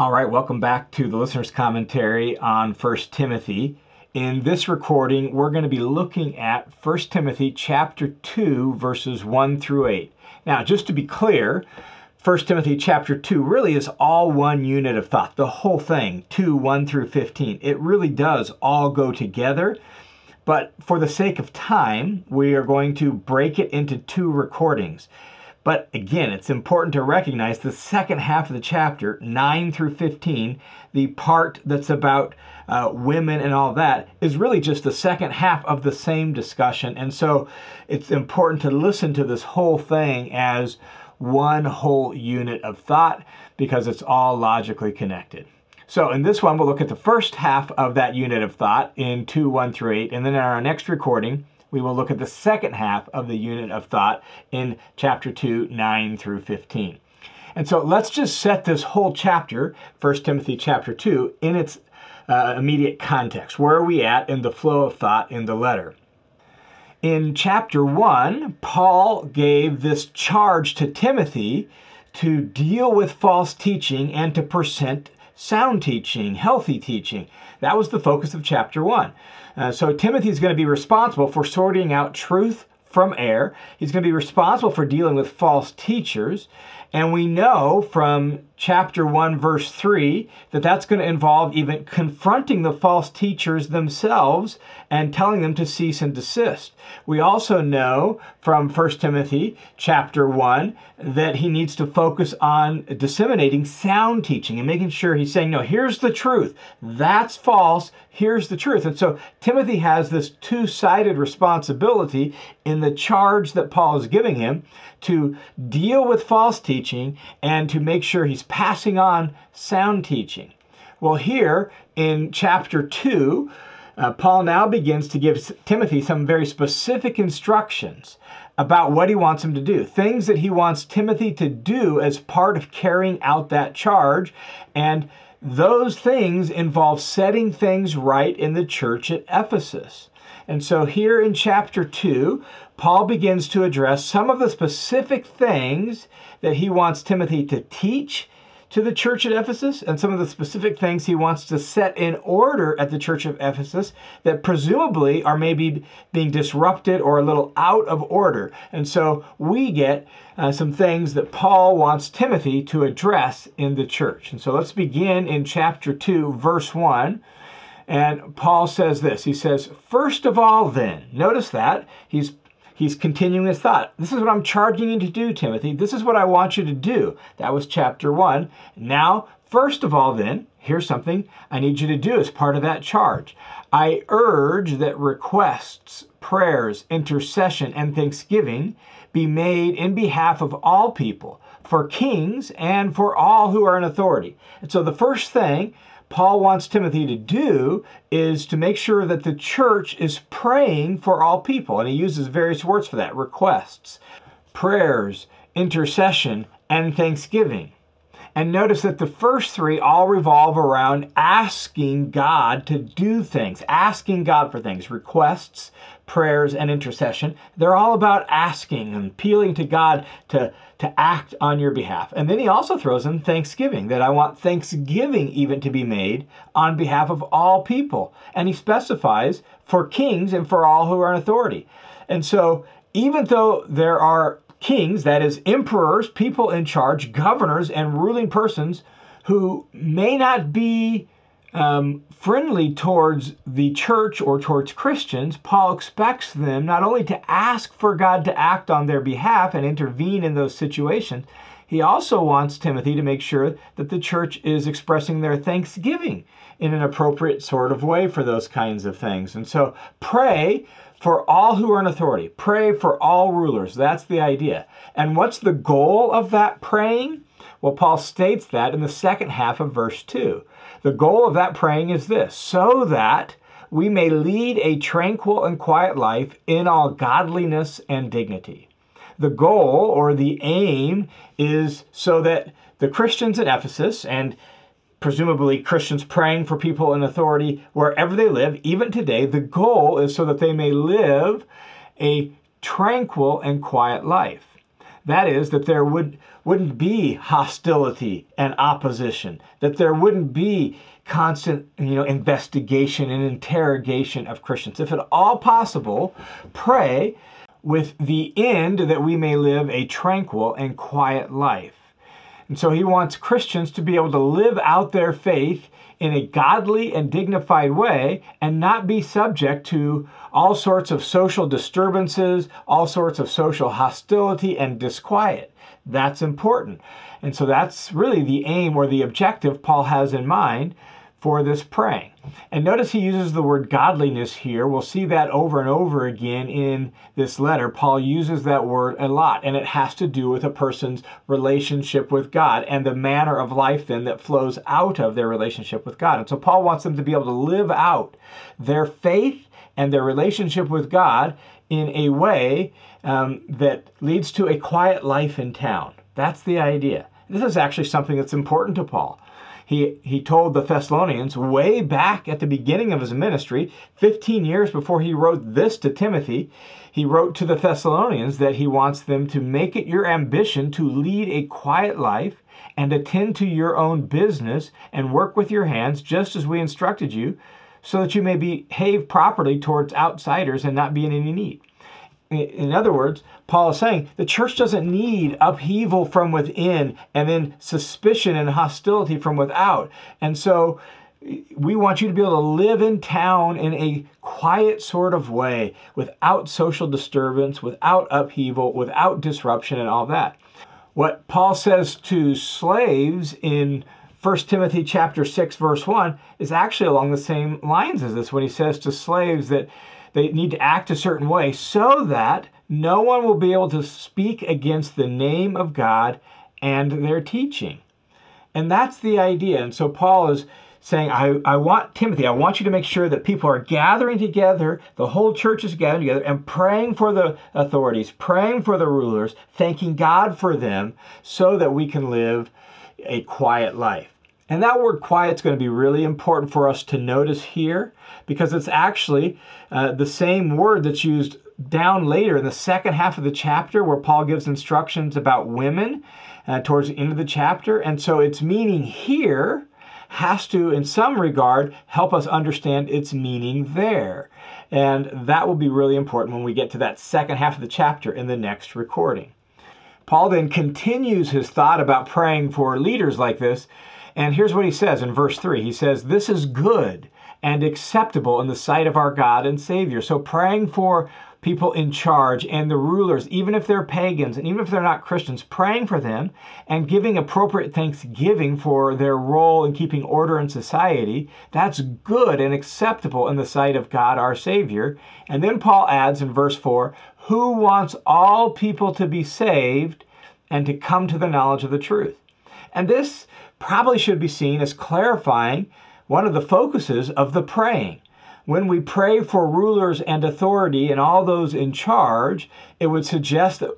All right, welcome back to the listener's commentary on 1 Timothy. In this recording, we're going to be looking at 1 Timothy chapter 2 verses 1 through 8. Now, just to be clear, 1 Timothy chapter 2 really is all one unit of thought, the whole thing, 2 1 through 15. It really does all go together. But for the sake of time, we are going to break it into two recordings. But again, it's important to recognize the second half of the chapter, 9 through 15, the part that's about uh, women and all that, is really just the second half of the same discussion. And so it's important to listen to this whole thing as one whole unit of thought because it's all logically connected. So in this one, we'll look at the first half of that unit of thought in 2, 1 through 8. And then in our next recording, we will look at the second half of the unit of thought in chapter 2, 9 through 15. And so let's just set this whole chapter, 1 Timothy chapter 2, in its uh, immediate context. Where are we at in the flow of thought in the letter? In chapter 1, Paul gave this charge to Timothy to deal with false teaching and to present sound teaching, healthy teaching. That was the focus of chapter 1. Uh, so Timothy is going to be responsible for sorting out truth from error. He's going to be responsible for dealing with false teachers. And we know from chapter 1, verse 3, that that's going to involve even confronting the false teachers themselves and telling them to cease and desist. We also know from 1 Timothy chapter 1 that he needs to focus on disseminating sound teaching and making sure he's saying, no, here's the truth. That's false. Here's the truth. And so Timothy has this two sided responsibility in the charge that Paul is giving him to deal with false teaching and to make sure he's passing on sound teaching. Well, here in chapter 2, uh, Paul now begins to give Timothy some very specific instructions about what he wants him to do, things that he wants Timothy to do as part of carrying out that charge. And those things involve setting things right in the church at Ephesus. And so here in chapter 2, Paul begins to address some of the specific things that he wants Timothy to teach to the church at Ephesus and some of the specific things he wants to set in order at the church of Ephesus that presumably are maybe being disrupted or a little out of order. And so we get uh, some things that Paul wants Timothy to address in the church. And so let's begin in chapter 2, verse 1. And Paul says this. He says, First of all, then, notice that he's he's continuing his thought. This is what I'm charging you to do, Timothy. This is what I want you to do. That was chapter one. Now, first of all, then, here's something I need you to do as part of that charge. I urge that requests, prayers, intercession, and thanksgiving be made in behalf of all people, for kings and for all who are in authority. And so the first thing Paul wants Timothy to do is to make sure that the church is praying for all people. And he uses various words for that requests, prayers, intercession, and thanksgiving. And notice that the first three all revolve around asking God to do things, asking God for things, requests, prayers, and intercession. They're all about asking and appealing to God to, to act on your behalf. And then he also throws in thanksgiving, that I want thanksgiving even to be made on behalf of all people. And he specifies for kings and for all who are in authority. And so, even though there are kings, that is, emperors, people in charge, governors, and ruling persons who may not be um, friendly towards the church or towards Christians, Paul expects them not only to ask for God to act on their behalf and intervene in those situations, he also wants Timothy to make sure that the church is expressing their thanksgiving in an appropriate sort of way for those kinds of things. And so pray for all who are in authority. Pray for all rulers. That's the idea. And what's the goal of that praying? Well, Paul states that in the second half of verse 2. The goal of that praying is this so that we may lead a tranquil and quiet life in all godliness and dignity. The goal or the aim is so that the Christians at Ephesus and presumably Christians praying for people in authority wherever they live, even today. The goal is so that they may live a tranquil and quiet life. That is, that there would, wouldn't be hostility and opposition, that there wouldn't be constant you know, investigation and interrogation of Christians. If at all possible, pray with the end that we may live a tranquil and quiet life. And so he wants Christians to be able to live out their faith in a godly and dignified way and not be subject to all sorts of social disturbances, all sorts of social hostility and disquiet. That's important. And so that's really the aim or the objective Paul has in mind for this praying. And notice he uses the word godliness here. We'll see that over and over again in this letter. Paul uses that word a lot, and it has to do with a person's relationship with God and the manner of life then that flows out of their relationship with God. And so Paul wants them to be able to live out their faith and their relationship with God in a way um, that leads to a quiet life in town. That's the idea. This is actually something that's important to Paul he, he told the Thessalonians way back at the beginning of his ministry, 15 years before he wrote this to Timothy, he wrote to the Thessalonians that he wants them to make it your ambition to lead a quiet life and attend to your own business and work with your hands just as we instructed you, so that you may behave properly towards outsiders and not be in any need. In other words, Paul is saying the church doesn't need upheaval from within and then suspicion and hostility from without. And so we want you to be able to live in town in a quiet sort of way without social disturbance, without upheaval, without disruption, and all that. What Paul says to slaves in 1 Timothy chapter 6 verse 1 is actually along the same lines as this when he says to slaves that they need to act a certain way so that no one will be able to speak against the name of God and their teaching. And that's the idea. And so Paul is saying, I, I want Timothy, I want you to make sure that people are gathering together, the whole church is gathering together and praying for the authorities, praying for the rulers, thanking God for them so that we can live a quiet life. And that word quiet is going to be really important for us to notice here because it's actually uh, the same word that's used down later in the second half of the chapter where Paul gives instructions about women uh, towards the end of the chapter. And so its meaning here has to, in some regard, help us understand its meaning there. And that will be really important when we get to that second half of the chapter in the next recording. Paul then continues his thought about praying for leaders like this and here's what he says in verse 3 He says, This is good and acceptable in the sight of our God and Savior. So praying for people in charge and the rulers, even if they're pagans and even if they're not Christians, praying for them and giving appropriate thanksgiving for their role in keeping order in society, that's good and acceptable in the sight of God our Savior. And then Paul adds in verse 4 who wants all people to be saved and to come to the knowledge of the truth. And this probably should be seen as clarifying one of the focuses of the praying. When we pray for rulers and authority and all those in charge, it would suggest that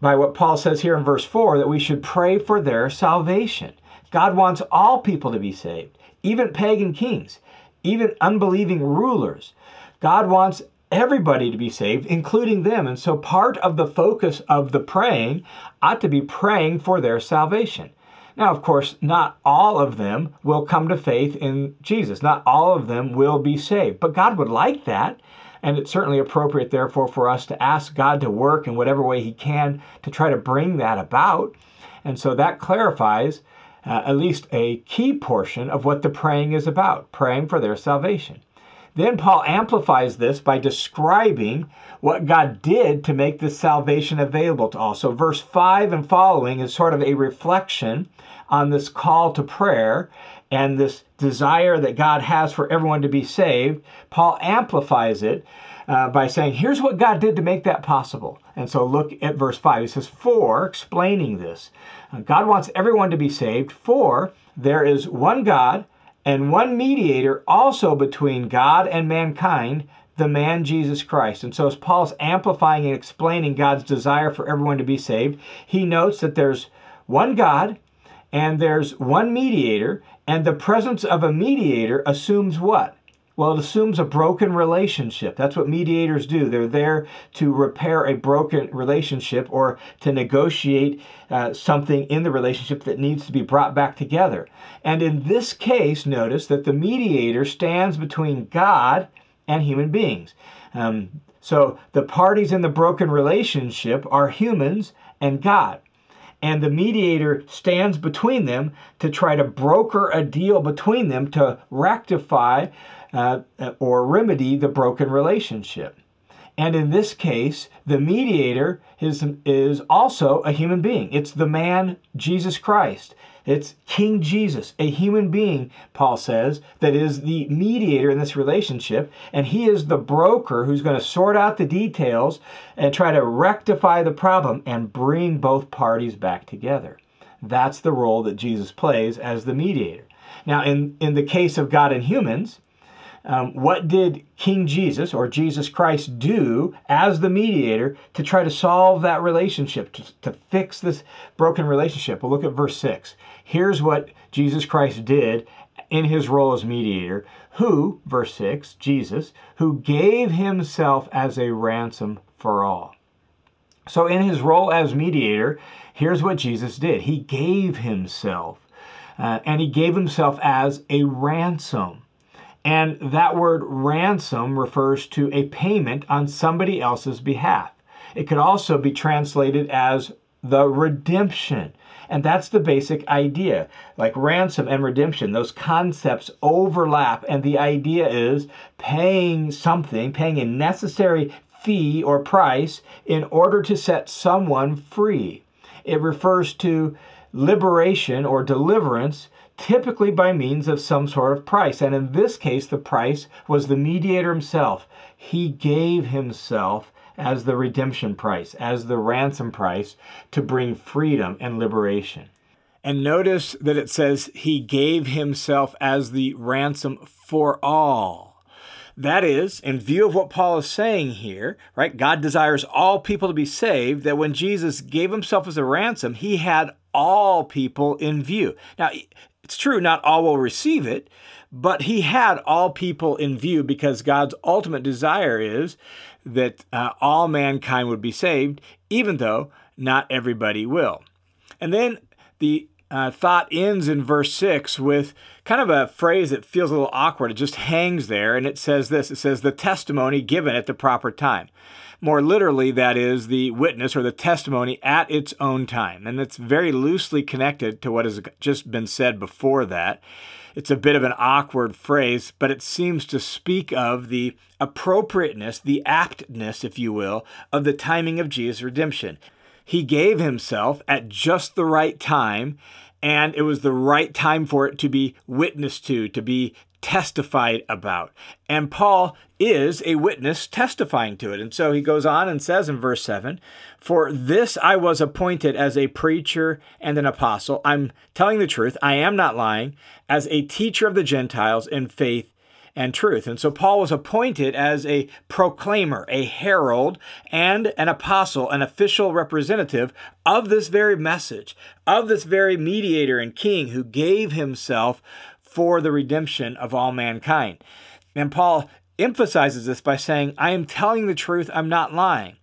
by what Paul says here in verse 4 that we should pray for their salvation. God wants all people to be saved, even pagan kings, even unbelieving rulers. God wants everybody to be saved, including them. And so part of the focus of the praying ought to be praying for their salvation. Now, of course, not all of them will come to faith in Jesus. Not all of them will be saved. But God would like that. And it's certainly appropriate, therefore, for us to ask God to work in whatever way He can to try to bring that about. And so that clarifies uh, at least a key portion of what the praying is about praying for their salvation. Then Paul amplifies this by describing what God did to make this salvation available to all. So, verse 5 and following is sort of a reflection on this call to prayer and this desire that God has for everyone to be saved. Paul amplifies it uh, by saying, Here's what God did to make that possible. And so, look at verse 5. He says, For, explaining this, God wants everyone to be saved, for there is one God and one mediator also between God and mankind, the man Jesus Christ. And so, as Paul's amplifying and explaining God's desire for everyone to be saved, he notes that there's one God and there's one mediator, and the presence of a mediator assumes what? Well, it assumes a broken relationship. That's what mediators do. They're there to repair a broken relationship or to negotiate uh, something in the relationship that needs to be brought back together. And in this case, notice that the mediator stands between God and human beings. Um, so the parties in the broken relationship are humans and God and the mediator stands between them to try to broker a deal between them to rectify uh, or remedy the broken relationship. And in this case, the mediator is, is also a human being. It's the man, Jesus Christ. It's King Jesus, a human being, Paul says, that is the mediator in this relationship. And he is the broker who's going to sort out the details and try to rectify the problem and bring both parties back together. That's the role that Jesus plays as the mediator. Now, in, in the case of God and humans, um, what did King Jesus or Jesus Christ do as the mediator to try to solve that relationship, to, to fix this broken relationship? Well, look at verse 6. Here's what Jesus Christ did in his role as mediator, who, verse 6, Jesus, who gave himself as a ransom for all. So, in his role as mediator, here's what Jesus did He gave himself, uh, and he gave himself as a ransom. And that word ransom refers to a payment on somebody else's behalf. It could also be translated as the redemption. And that's the basic idea. Like ransom and redemption, those concepts overlap. And the idea is paying something, paying a necessary fee or price in order to set someone free. It refers to liberation or deliverance typically by means of some sort of price. And in this case, the price was the mediator himself. He gave himself as the redemption price, as the ransom price to bring freedom and liberation. And notice that it says he gave himself as the ransom for all. That is, in view of what Paul is saying here, right? God desires all people to be saved, that when Jesus gave himself as a ransom, he had all people in view. Now, it's true, not all will receive it, but he had all people in view because God's ultimate desire is that uh, all mankind would be saved, even though not everybody will. And then the uh, thought ends in verse 6 with kind of a phrase that feels a little awkward. It just hangs there, and it says this it says, the testimony given at the proper time. More literally, that is the witness or the testimony at its own time. And it's very loosely connected to what has just been said before that. It's a bit of an awkward phrase, but it seems to speak of the appropriateness, the aptness, if you will, of the timing of Jesus' redemption. He gave himself at just the right time, and it was the right time for it to be witnessed to, to be testified about. And Paul is a witness testifying to it. And so he goes on and says in verse 7 For this I was appointed as a preacher and an apostle. I'm telling the truth, I am not lying, as a teacher of the Gentiles in faith and truth. And so Paul was appointed as a proclaimer, a herald, and an apostle, an official representative of this very message, of this very mediator and king who gave himself for the redemption of all mankind. And Paul emphasizes this by saying, I am telling the truth, I'm not lying.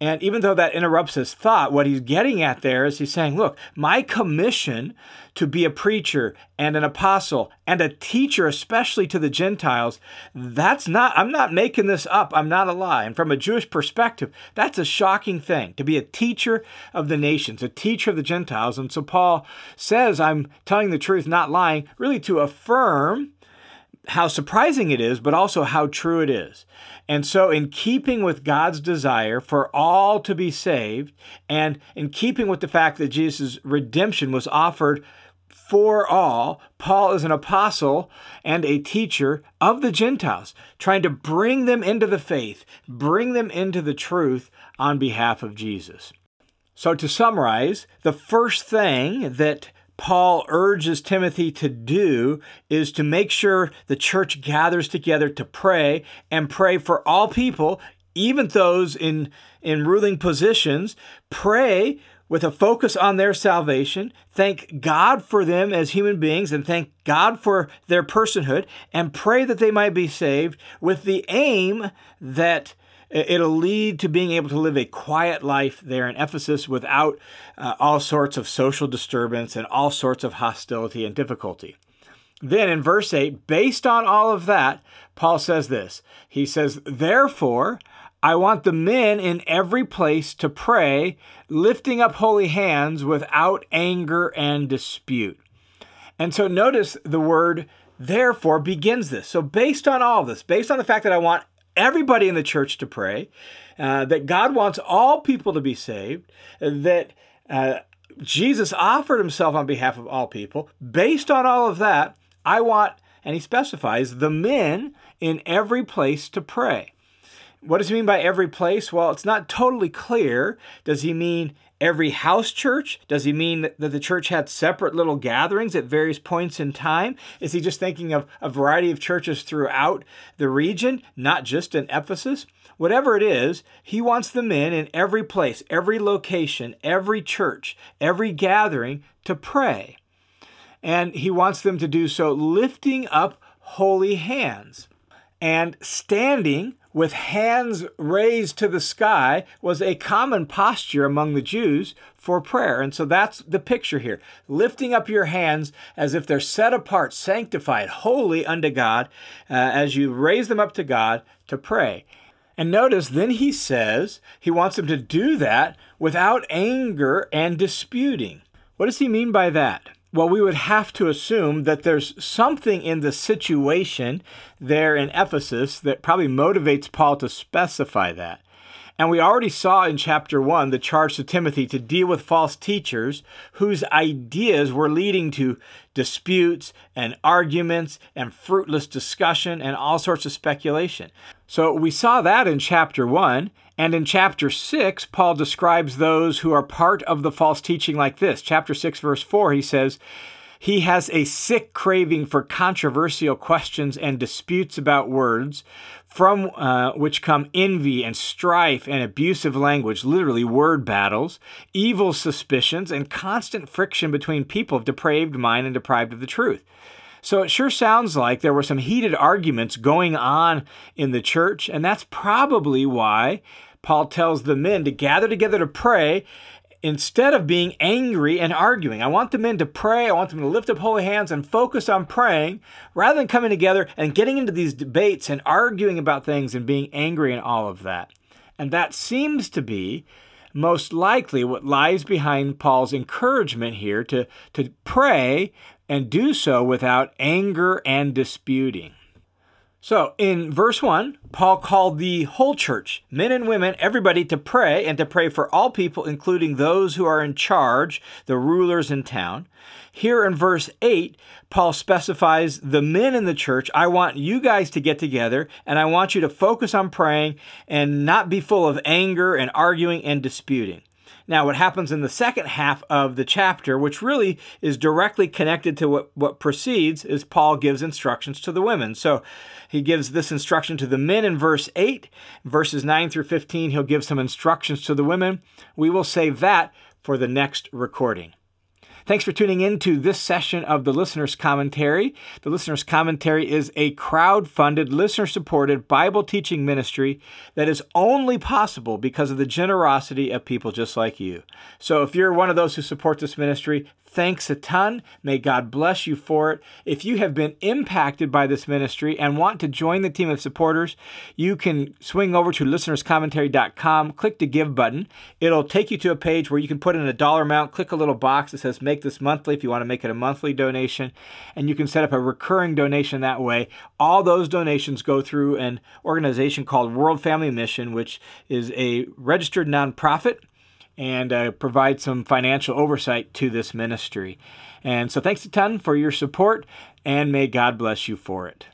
And even though that interrupts his thought, what he's getting at there is he's saying, Look, my commission to be a preacher and an apostle and a teacher, especially to the Gentiles, that's not, I'm not making this up. I'm not a lie. And from a Jewish perspective, that's a shocking thing to be a teacher of the nations, a teacher of the Gentiles. And so Paul says, I'm telling the truth, not lying, really to affirm how surprising it is, but also how true it is. And so, in keeping with God's desire for all to be saved, and in keeping with the fact that Jesus' redemption was offered for all, Paul is an apostle and a teacher of the Gentiles, trying to bring them into the faith, bring them into the truth on behalf of Jesus. So, to summarize, the first thing that Paul urges Timothy to do is to make sure the church gathers together to pray and pray for all people, even those in, in ruling positions. Pray with a focus on their salvation, thank God for them as human beings, and thank God for their personhood, and pray that they might be saved with the aim that it'll lead to being able to live a quiet life there in Ephesus without uh, all sorts of social disturbance and all sorts of hostility and difficulty. Then in verse 8, based on all of that, Paul says this. He says, Therefore, I want the men in every place to pray, lifting up holy hands without anger and dispute. And so notice the word therefore begins this. So, based on all this, based on the fact that I want everybody in the church to pray, uh, that God wants all people to be saved, that uh, Jesus offered himself on behalf of all people, based on all of that, I want, and he specifies, the men in every place to pray. What does he mean by every place? Well, it's not totally clear. Does he mean every house church? Does he mean that the church had separate little gatherings at various points in time? Is he just thinking of a variety of churches throughout the region, not just in Ephesus? Whatever it is, he wants the men in every place, every location, every church, every gathering to pray. And he wants them to do so lifting up holy hands and standing with hands raised to the sky was a common posture among the Jews for prayer. And so that's the picture here. Lifting up your hands as if they're set apart, sanctified, holy unto God, uh, as you raise them up to God to pray. And notice, then he says he wants them to do that without anger and disputing. What does he mean by that? Well, we would have to assume that there's something in the situation there in Ephesus that probably motivates Paul to specify that. And we already saw in chapter 1 the charge to Timothy to deal with false teachers whose ideas were leading to disputes and arguments and fruitless discussion and all sorts of speculation. So we saw that in chapter 1. And in chapter 6, Paul describes those who are part of the false teaching like this. Chapter 6, verse 4, he says, he has a sick craving for controversial questions and disputes about words, from uh, which come envy and strife and abusive language, literally word battles, evil suspicions, and constant friction between people of depraved mind and deprived of the truth. So it sure sounds like there were some heated arguments going on in the church, and that's probably why Paul tells the men to gather together to pray instead of being angry and arguing. I want the men to pray. I want them to lift up holy hands and focus on praying rather than coming together and getting into these debates and arguing about things and being angry and all of that. And that seems to be most likely what lies behind Paul's encouragement here to, to pray and do so without anger and disputing. So, in verse 1, Paul called the whole church, men and women, everybody to pray and to pray for all people, including those who are in charge, the rulers in town. Here in verse 8, Paul specifies the men in the church. I want you guys to get together and I want you to focus on praying and not be full of anger and arguing and disputing. Now, what happens in the second half of the chapter, which really is directly connected to what, what precedes, is Paul gives instructions to the women. So he gives this instruction to the men in verse 8. Verses 9 through 15, he'll give some instructions to the women. We will save that for the next recording. Thanks for tuning in to this session of the Listener's Commentary. The Listener's Commentary is a crowd funded, listener supported Bible teaching ministry that is only possible because of the generosity of people just like you. So if you're one of those who support this ministry, Thanks a ton. May God bless you for it. If you have been impacted by this ministry and want to join the team of supporters, you can swing over to listenerscommentary.com, click the give button. It'll take you to a page where you can put in a dollar amount, click a little box that says make this monthly if you want to make it a monthly donation, and you can set up a recurring donation that way. All those donations go through an organization called World Family Mission, which is a registered nonprofit and uh, provide some financial oversight to this ministry. And so, thanks a ton for your support, and may God bless you for it.